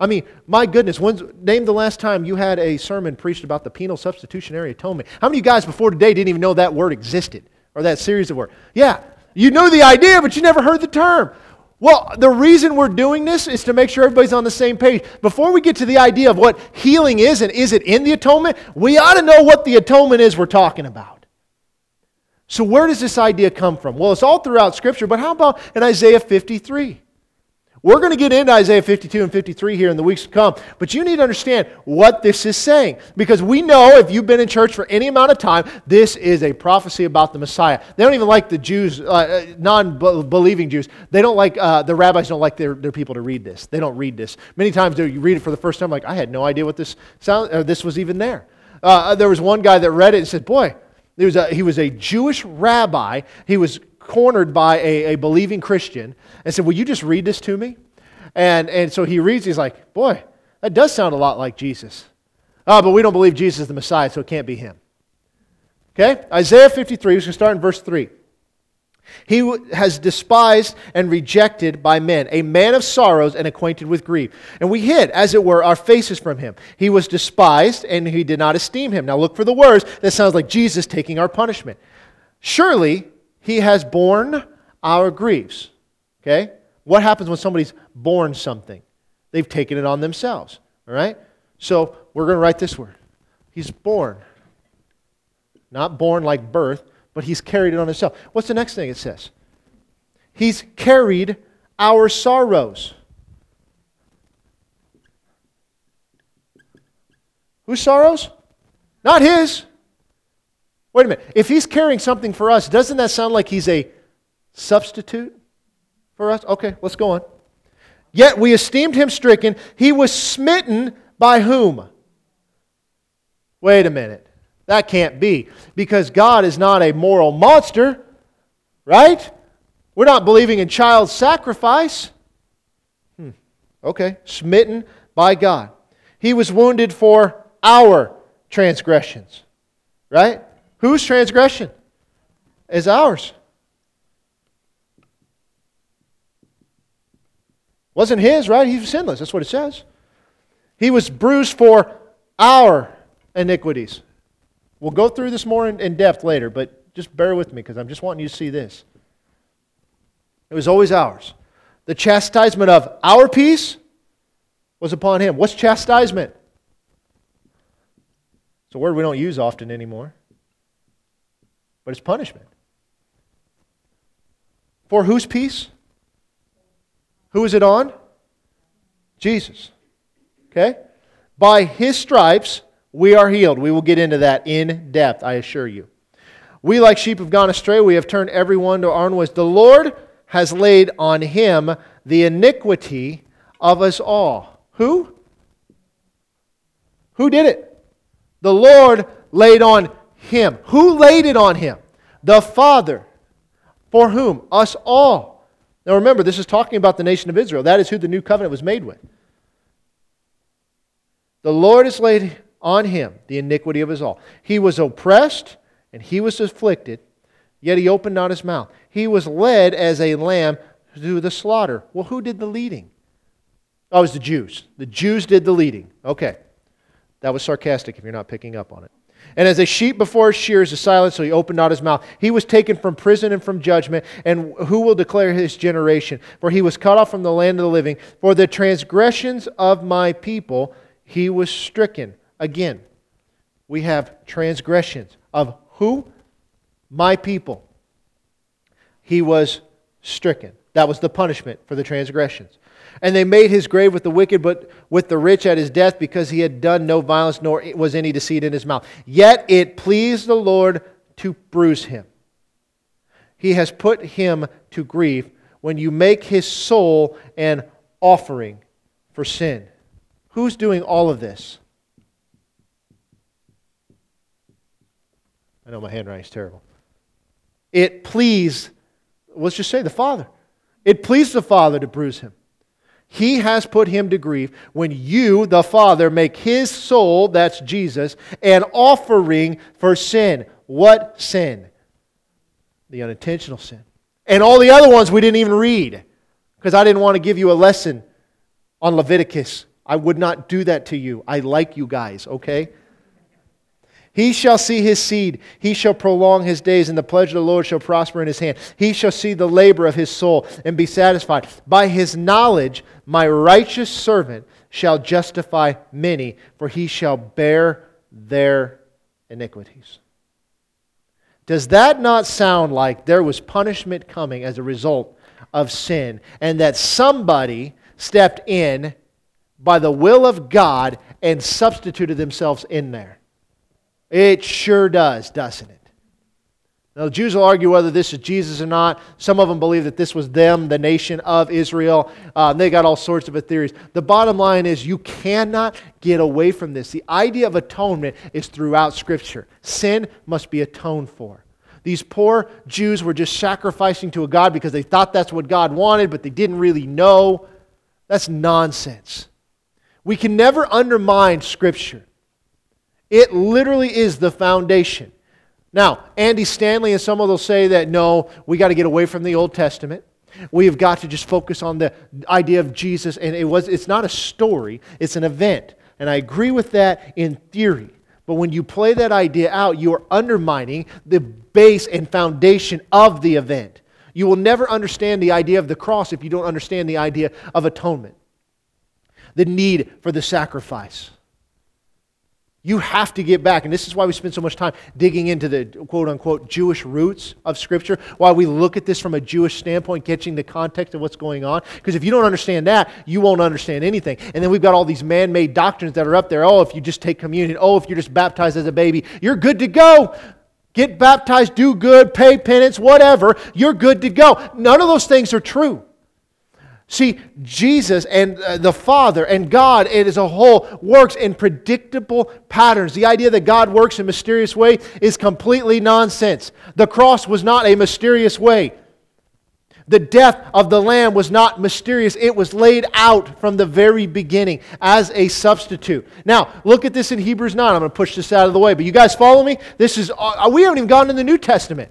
I mean, my goodness, when's, name the last time you had a sermon preached about the penal substitutionary atonement. How many of you guys before today didn't even know that word existed or that series of words? Yeah, you know the idea, but you never heard the term. Well, the reason we're doing this is to make sure everybody's on the same page. Before we get to the idea of what healing is and is it in the atonement, we ought to know what the atonement is we're talking about. So, where does this idea come from? Well, it's all throughout Scripture, but how about in Isaiah 53? We're going to get into Isaiah 52 and 53 here in the weeks to come, but you need to understand what this is saying because we know if you've been in church for any amount of time, this is a prophecy about the Messiah. They don't even like the Jews, uh, uh non believing Jews, they don't like, uh, the rabbis don't like their, their people to read this. They don't read this. Many times you read it for the first time, like, I had no idea what this sound, or this was even there. Uh, there was one guy that read it and said, Boy, was, a, he was a Jewish rabbi. He was cornered by a, a believing Christian and said, Will you just read this to me? And, and so he reads, he's like, Boy, that does sound a lot like Jesus. Oh, but we don't believe Jesus is the Messiah, so it can't be him. Okay? Isaiah 53, we're going to start in verse 3. He has despised and rejected by men, a man of sorrows and acquainted with grief. And we hid, as it were, our faces from him. He was despised, and he did not esteem him. Now look for the words that sounds like Jesus taking our punishment. Surely he has borne our griefs. Okay? What happens when somebody's borne something? They've taken it on themselves. All right? So we're going to write this word. He's borne. Not born like birth, but he's carried it on himself. What's the next thing it says? He's carried our sorrows. Whose sorrows? Not his. Wait a minute. If he's carrying something for us, doesn't that sound like he's a substitute for us? Okay, let's go on. Yet we esteemed him stricken. He was smitten by whom? Wait a minute. That can't be. Because God is not a moral monster, right? We're not believing in child sacrifice. Hmm. Okay, smitten by God. He was wounded for our transgressions, right? Whose transgression? Is ours. Wasn't his, right? He was sinless. That's what it says. He was bruised for our iniquities. We'll go through this more in, in depth later, but just bear with me because I'm just wanting you to see this. It was always ours. The chastisement of our peace was upon him. What's chastisement? It's a word we don't use often anymore but it's punishment. For whose peace? Who is it on? Jesus. Okay? By his stripes we are healed. We will get into that in depth, I assure you. We, like sheep, have gone astray. We have turned everyone to our own ways. The Lord has laid on him the iniquity of us all. Who? Who did it? The Lord laid on him. Who laid it on him? The Father. For whom? Us all. Now remember, this is talking about the nation of Israel. That is who the new covenant was made with. The Lord has laid on him the iniquity of us all. He was oppressed and he was afflicted, yet he opened not his mouth. He was led as a lamb to the slaughter. Well, who did the leading? Oh, it was the Jews. The Jews did the leading. Okay. That was sarcastic if you're not picking up on it. And as a sheep before shears is silent, so he opened not his mouth. He was taken from prison and from judgment. And who will declare his generation? For he was cut off from the land of the living. For the transgressions of my people he was stricken. Again, we have transgressions of who? My people. He was stricken. That was the punishment for the transgressions. And they made his grave with the wicked, but with the rich at his death, because he had done no violence, nor was any deceit in his mouth. Yet it pleased the Lord to bruise him. He has put him to grief when you make his soul an offering for sin. Who's doing all of this? I know my handwriting is terrible. It pleased, let's just say the Father. It pleased the Father to bruise him. He has put him to grief when you, the Father, make his soul, that's Jesus, an offering for sin. What sin? The unintentional sin. And all the other ones we didn't even read because I didn't want to give you a lesson on Leviticus. I would not do that to you. I like you guys, okay? He shall see his seed. He shall prolong his days, and the pleasure of the Lord shall prosper in his hand. He shall see the labor of his soul and be satisfied. By his knowledge, my righteous servant shall justify many, for he shall bear their iniquities. Does that not sound like there was punishment coming as a result of sin, and that somebody stepped in by the will of God and substituted themselves in there? It sure does, doesn't it? Now, the Jews will argue whether this is Jesus or not. Some of them believe that this was them, the nation of Israel. Uh, they got all sorts of theories. The bottom line is you cannot get away from this. The idea of atonement is throughout Scripture. Sin must be atoned for. These poor Jews were just sacrificing to a God because they thought that's what God wanted, but they didn't really know. That's nonsense. We can never undermine Scripture. It literally is the foundation. Now, Andy Stanley and some of those say that no, we got to get away from the Old Testament. We have got to just focus on the idea of Jesus, and it was, it's not a story, it's an event. And I agree with that in theory. But when you play that idea out, you are undermining the base and foundation of the event. You will never understand the idea of the cross if you don't understand the idea of atonement, the need for the sacrifice. You have to get back. And this is why we spend so much time digging into the quote unquote Jewish roots of Scripture, why we look at this from a Jewish standpoint, catching the context of what's going on. Because if you don't understand that, you won't understand anything. And then we've got all these man made doctrines that are up there. Oh, if you just take communion, oh, if you're just baptized as a baby, you're good to go. Get baptized, do good, pay penance, whatever, you're good to go. None of those things are true. See, Jesus and uh, the Father and God as a whole works in predictable patterns. The idea that God works in a mysterious way is completely nonsense. The cross was not a mysterious way. The death of the Lamb was not mysterious. It was laid out from the very beginning as a substitute. Now, look at this in Hebrews 9. I'm going to push this out of the way. But you guys follow me? This is, uh, we haven't even gone to the New Testament.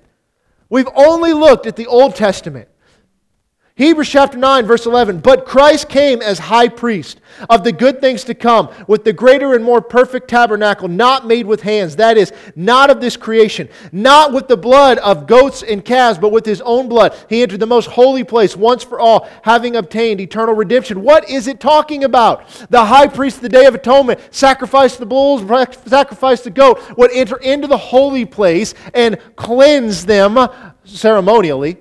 We've only looked at the Old Testament. Hebrews chapter 9, verse 11. But Christ came as high priest of the good things to come, with the greater and more perfect tabernacle, not made with hands, that is, not of this creation, not with the blood of goats and calves, but with his own blood. He entered the most holy place once for all, having obtained eternal redemption. What is it talking about? The high priest, the day of atonement, sacrificed the bulls, sacrificed the goat, would enter into the holy place and cleanse them ceremonially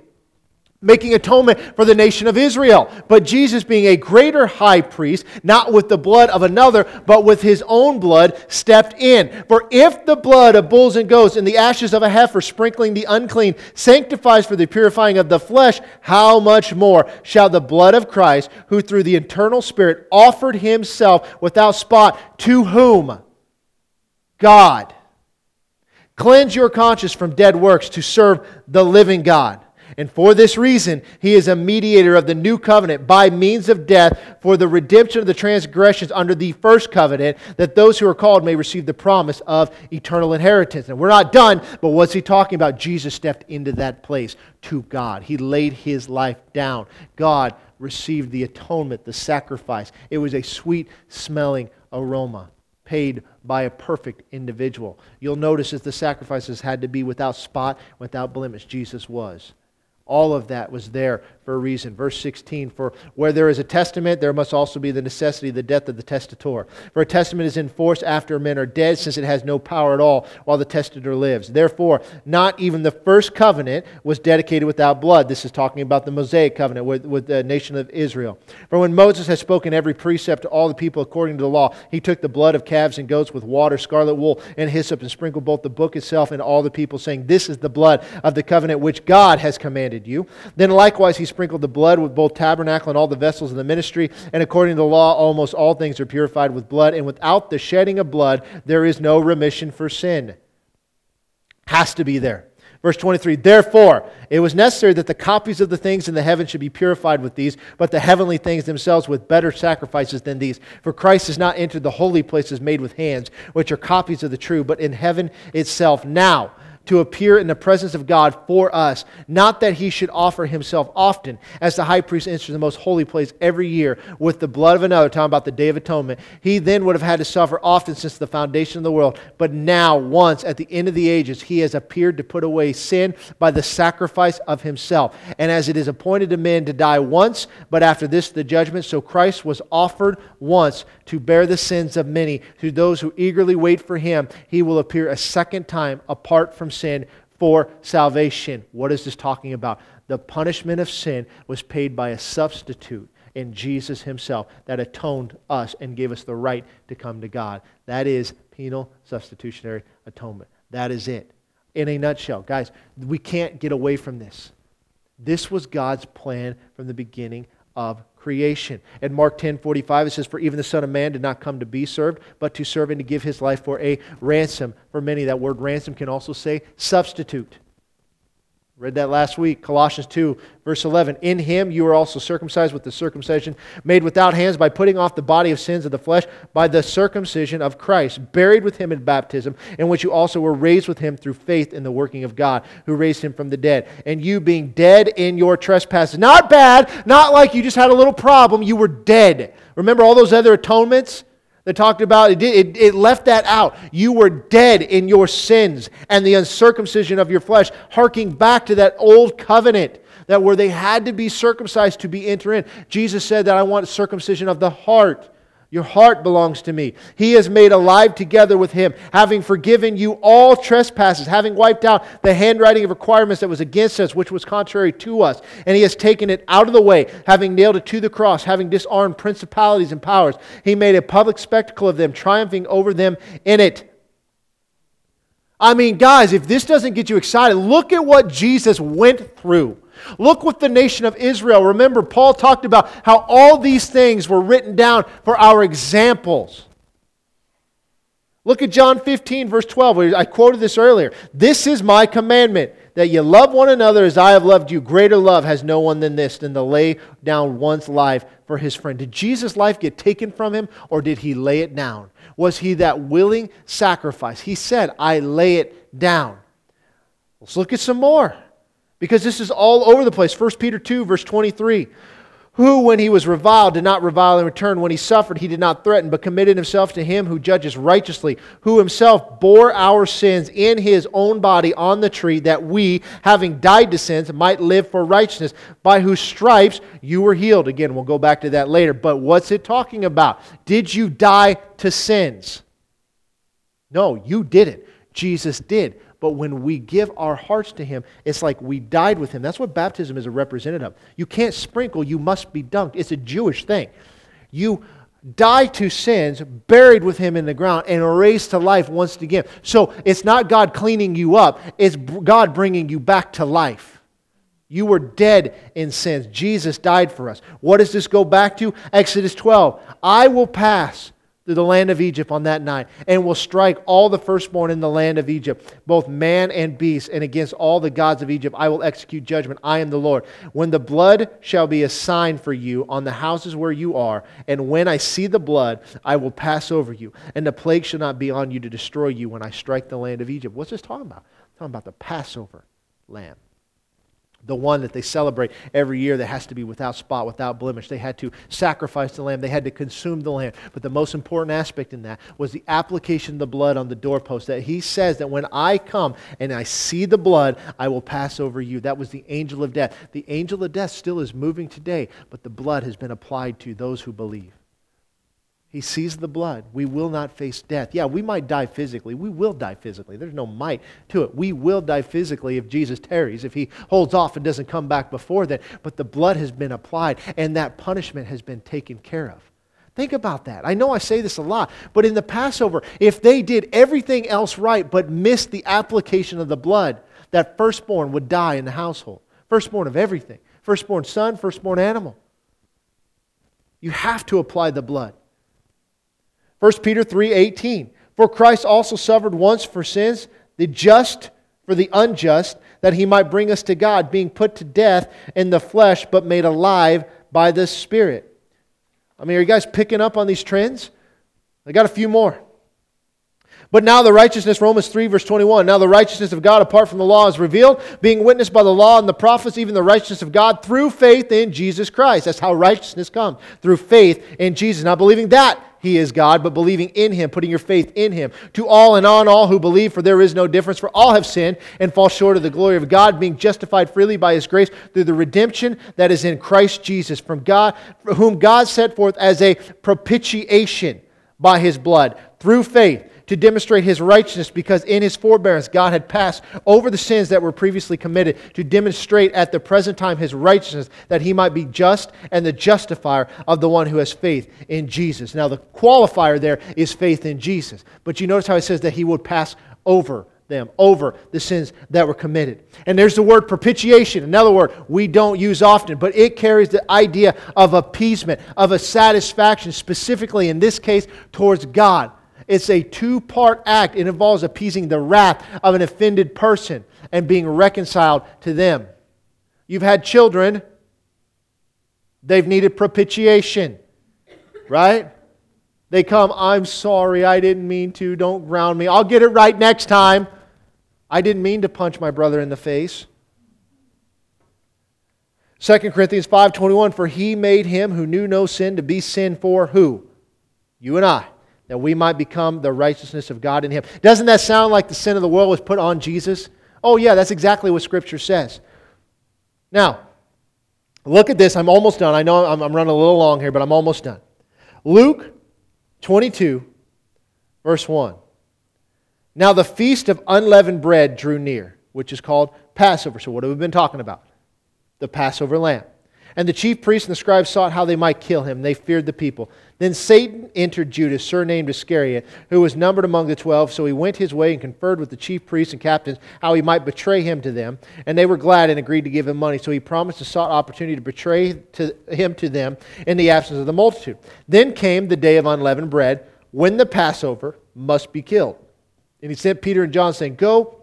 making atonement for the nation of Israel. But Jesus, being a greater high priest, not with the blood of another, but with his own blood, stepped in. For if the blood of bulls and goats and the ashes of a heifer sprinkling the unclean sanctifies for the purifying of the flesh, how much more shall the blood of Christ, who through the eternal Spirit offered himself without spot, to whom? God. Cleanse your conscience from dead works to serve the living God. And for this reason, he is a mediator of the new covenant by means of death for the redemption of the transgressions under the first covenant, that those who are called may receive the promise of eternal inheritance. And we're not done, but what's he talking about? Jesus stepped into that place to God. He laid his life down. God received the atonement, the sacrifice. It was a sweet smelling aroma paid by a perfect individual. You'll notice that the sacrifices had to be without spot, without blemish. Jesus was. All of that was there for a reason. Verse 16 For where there is a testament, there must also be the necessity of the death of the testator. For a testament is in force after men are dead, since it has no power at all while the testator lives. Therefore, not even the first covenant was dedicated without blood. This is talking about the Mosaic covenant with, with the nation of Israel. For when Moses had spoken every precept to all the people according to the law, he took the blood of calves and goats with water, scarlet wool, and hyssop, and sprinkled both the book itself and all the people, saying, This is the blood of the covenant which God has commanded you. Then likewise he sprinkled the blood with both tabernacle and all the vessels of the ministry. And according to the law, almost all things are purified with blood. And without the shedding of blood, there is no remission for sin. Has to be there. Verse 23 Therefore, it was necessary that the copies of the things in the heaven should be purified with these, but the heavenly things themselves with better sacrifices than these. For Christ has not entered the holy places made with hands, which are copies of the true, but in heaven itself. Now, to appear in the presence of God for us. Not that he should offer himself often, as the high priest enters the most holy place every year with the blood of another, talking about the Day of Atonement. He then would have had to suffer often since the foundation of the world. But now, once at the end of the ages, he has appeared to put away sin by the sacrifice of himself. And as it is appointed to men to die once, but after this the judgment, so Christ was offered once to bear the sins of many. To those who eagerly wait for him, he will appear a second time apart from sin for salvation. What is this talking about? The punishment of sin was paid by a substitute in Jesus himself that atoned us and gave us the right to come to God. That is penal substitutionary atonement. That is it. In a nutshell, guys, we can't get away from this. This was God's plan from the beginning of creation. In Mark 10 45, it says, For even the Son of Man did not come to be served, but to serve and to give his life for a ransom for many. That word ransom can also say substitute. Read that last week, Colossians 2, verse 11. In him you are also circumcised with the circumcision made without hands by putting off the body of sins of the flesh by the circumcision of Christ, buried with him in baptism, in which you also were raised with him through faith in the working of God, who raised him from the dead. And you being dead in your trespasses, not bad, not like you just had a little problem, you were dead. Remember all those other atonements? That talked about, it, it, it, left that out. You were dead in your sins and the uncircumcision of your flesh, harking back to that old covenant that where they had to be circumcised to be enter in. Jesus said that I want circumcision of the heart. Your heart belongs to me. He is made alive together with him, having forgiven you all trespasses, having wiped out the handwriting of requirements that was against us, which was contrary to us. And he has taken it out of the way, having nailed it to the cross, having disarmed principalities and powers. He made a public spectacle of them, triumphing over them in it. I mean, guys, if this doesn't get you excited, look at what Jesus went through. Look with the nation of Israel. Remember, Paul talked about how all these things were written down for our examples. Look at John 15, verse 12. I quoted this earlier. This is my commandment, that you love one another as I have loved you. Greater love has no one than this, than to lay down one's life for his friend. Did Jesus' life get taken from him, or did he lay it down? Was he that willing sacrifice? He said, I lay it down. Let's look at some more because this is all over the place. 1 Peter 2, verse 23. Who, when he was reviled, did not revile in return. When he suffered, he did not threaten, but committed himself to him who judges righteously, who himself bore our sins in his own body on the tree, that we, having died to sins, might live for righteousness, by whose stripes you were healed. Again, we'll go back to that later. But what's it talking about? Did you die to sins? No, you didn't. Jesus did But when we give our hearts to Him, it's like we died with Him. That's what baptism is a representative. You can't sprinkle, you must be dunked. It's a Jewish thing. You die to sins, buried with him in the ground, and raised to life once again. So it's not God cleaning you up, it's God bringing you back to life. You were dead in sins. Jesus died for us. What does this go back to? Exodus 12. I will pass through the land of Egypt on that night, and will strike all the firstborn in the land of Egypt, both man and beast, and against all the gods of Egypt I will execute judgment. I am the Lord. When the blood shall be a sign for you on the houses where you are, and when I see the blood, I will pass over you, and the plague shall not be on you to destroy you when I strike the land of Egypt. What's this talking about? talking about the Passover lamb the one that they celebrate every year that has to be without spot, without blemish. They had to sacrifice the lamb, they had to consume the lamb. But the most important aspect in that was the application of the blood on the doorpost. That he says that when I come and I see the blood, I will pass over you. That was the angel of death. The angel of death still is moving today, but the blood has been applied to those who believe. He sees the blood. We will not face death. Yeah, we might die physically. We will die physically. There's no might to it. We will die physically if Jesus tarries, if he holds off and doesn't come back before then. But the blood has been applied, and that punishment has been taken care of. Think about that. I know I say this a lot, but in the Passover, if they did everything else right but missed the application of the blood, that firstborn would die in the household. Firstborn of everything. Firstborn son, firstborn animal. You have to apply the blood. 1 Peter 3:18 For Christ also suffered once for sins, the just for the unjust, that he might bring us to God, being put to death in the flesh, but made alive by the Spirit. I mean, are you guys picking up on these trends? I got a few more. But now the righteousness, Romans 3, verse 21, now the righteousness of God apart from the law is revealed, being witnessed by the law and the prophets, even the righteousness of God through faith in Jesus Christ. That's how righteousness comes, through faith in Jesus. Not believing that he is God, but believing in him, putting your faith in him. To all and on all who believe, for there is no difference, for all have sinned and fall short of the glory of God, being justified freely by his grace through the redemption that is in Christ Jesus, from God, whom God set forth as a propitiation by his blood, through faith to demonstrate his righteousness because in his forbearance God had passed over the sins that were previously committed to demonstrate at the present time his righteousness that he might be just and the justifier of the one who has faith in Jesus. Now, the qualifier there is faith in Jesus. But you notice how it says that he would pass over them, over the sins that were committed. And there's the word propitiation, another word we don't use often, but it carries the idea of appeasement, of a satisfaction, specifically in this case towards God. It's a two part act. It involves appeasing the wrath of an offended person and being reconciled to them. You've had children, they've needed propitiation, right? They come, I'm sorry, I didn't mean to, don't ground me. I'll get it right next time. I didn't mean to punch my brother in the face. 2 Corinthians 5:21 for he made him who knew no sin to be sin for who? You and I that we might become the righteousness of God in him. Doesn't that sound like the sin of the world was put on Jesus? Oh, yeah, that's exactly what Scripture says. Now, look at this. I'm almost done. I know I'm, I'm running a little long here, but I'm almost done. Luke 22, verse 1. Now the feast of unleavened bread drew near, which is called Passover. So, what have we been talking about? The Passover lamb. And the chief priests and the scribes sought how they might kill him. They feared the people. Then Satan entered Judas, surnamed Iscariot, who was numbered among the twelve. So he went his way and conferred with the chief priests and captains how he might betray him to them. And they were glad and agreed to give him money. So he promised and sought opportunity to betray to him to them in the absence of the multitude. Then came the day of unleavened bread, when the Passover must be killed. And he sent Peter and John, saying, Go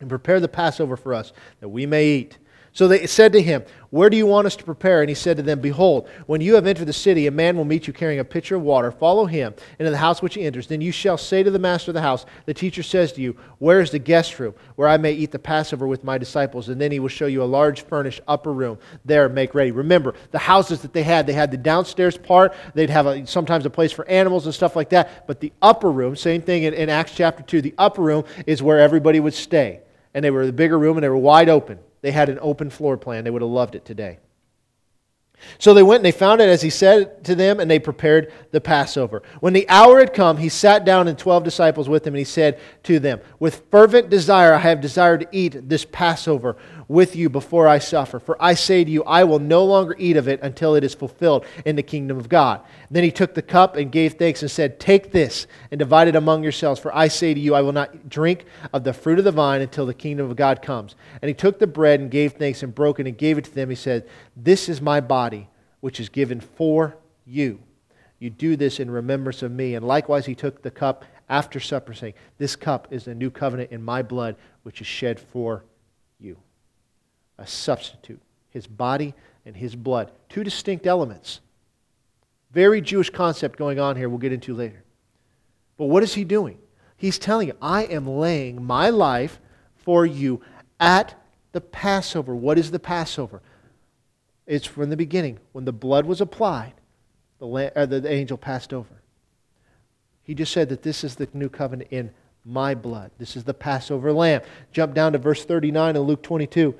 and prepare the Passover for us, that we may eat. So they said to him, Where do you want us to prepare? And he said to them, Behold, when you have entered the city, a man will meet you carrying a pitcher of water. Follow him into the house which he enters. Then you shall say to the master of the house, The teacher says to you, Where is the guest room, where I may eat the Passover with my disciples? And then he will show you a large furnished upper room. There, make ready. Remember, the houses that they had, they had the downstairs part. They'd have a, sometimes a place for animals and stuff like that. But the upper room, same thing in, in Acts chapter 2, the upper room is where everybody would stay. And they were the bigger room and they were wide open they had an open floor plan, they would have loved it today. So they went and they found it as he said to them, and they prepared the Passover. When the hour had come, he sat down and twelve disciples with him, and he said to them, With fervent desire I have desired to eat this Passover with you before I suffer. For I say to you, I will no longer eat of it until it is fulfilled in the kingdom of God. then he took the cup and gave thanks and said, Take this and divide it among yourselves. For I say to you, I will not drink of the fruit of the vine until the kingdom of God comes. And he took the bread and gave thanks and broke it and gave it to them. He said, This is my body, which is given for you. You do this in remembrance of me. And likewise, he took the cup after supper, saying, This cup is the new covenant in my blood, which is shed for a substitute his body and his blood. Two distinct elements. Very Jewish concept going on here, we'll get into later. But what is he doing? He's telling you, I am laying my life for you at the Passover. What is the Passover? It's from the beginning. When the blood was applied, the, uh, the angel passed over. He just said that this is the new covenant in my blood. This is the Passover lamb. Jump down to verse 39 in Luke 22.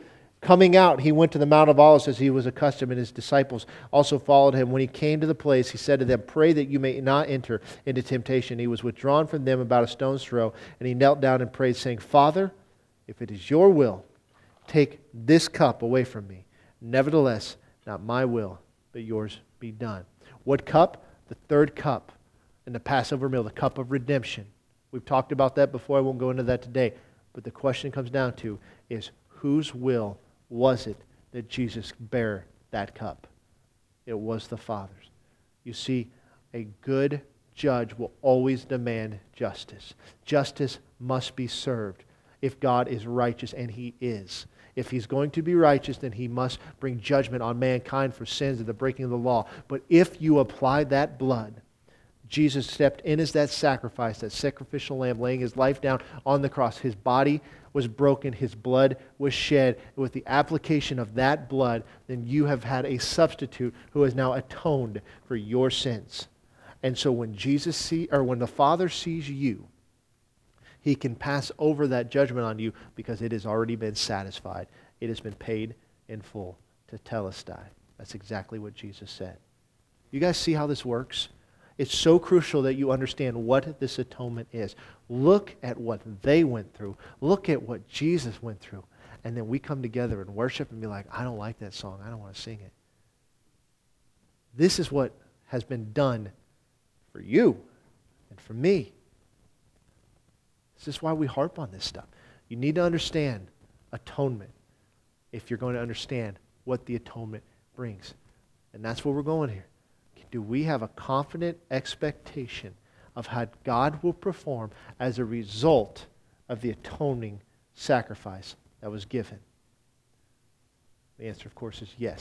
Coming out, he went to the Mount of Olives as he was accustomed, and his disciples also followed him. When he came to the place, he said to them, Pray that you may not enter into temptation. He was withdrawn from them about a stone's throw, and he knelt down and prayed, saying, Father, if it is your will, take this cup away from me. Nevertheless, not my will, but yours be done. What cup? The third cup in the Passover meal, the cup of redemption. We've talked about that before. I won't go into that today. But the question comes down to is whose will was it that Jesus bare that cup? It was the Father's. You see, a good judge will always demand justice. Justice must be served if God is righteous, and He is. If He's going to be righteous, then He must bring judgment on mankind for sins and the breaking of the law. But if you apply that blood, Jesus stepped in as that sacrifice, that sacrificial lamb, laying his life down on the cross. His body was broken, his blood was shed. With the application of that blood, then you have had a substitute who has now atoned for your sins. And so when Jesus see or when the Father sees you, he can pass over that judgment on you because it has already been satisfied. It has been paid in full tetelestai. That's exactly what Jesus said. You guys see how this works? It's so crucial that you understand what this atonement is. Look at what they went through. Look at what Jesus went through. And then we come together and worship and be like, I don't like that song. I don't want to sing it. This is what has been done for you and for me. This is why we harp on this stuff. You need to understand atonement if you're going to understand what the atonement brings. And that's where we're going here do we have a confident expectation of how God will perform as a result of the atoning sacrifice that was given? The answer, of course, is yes.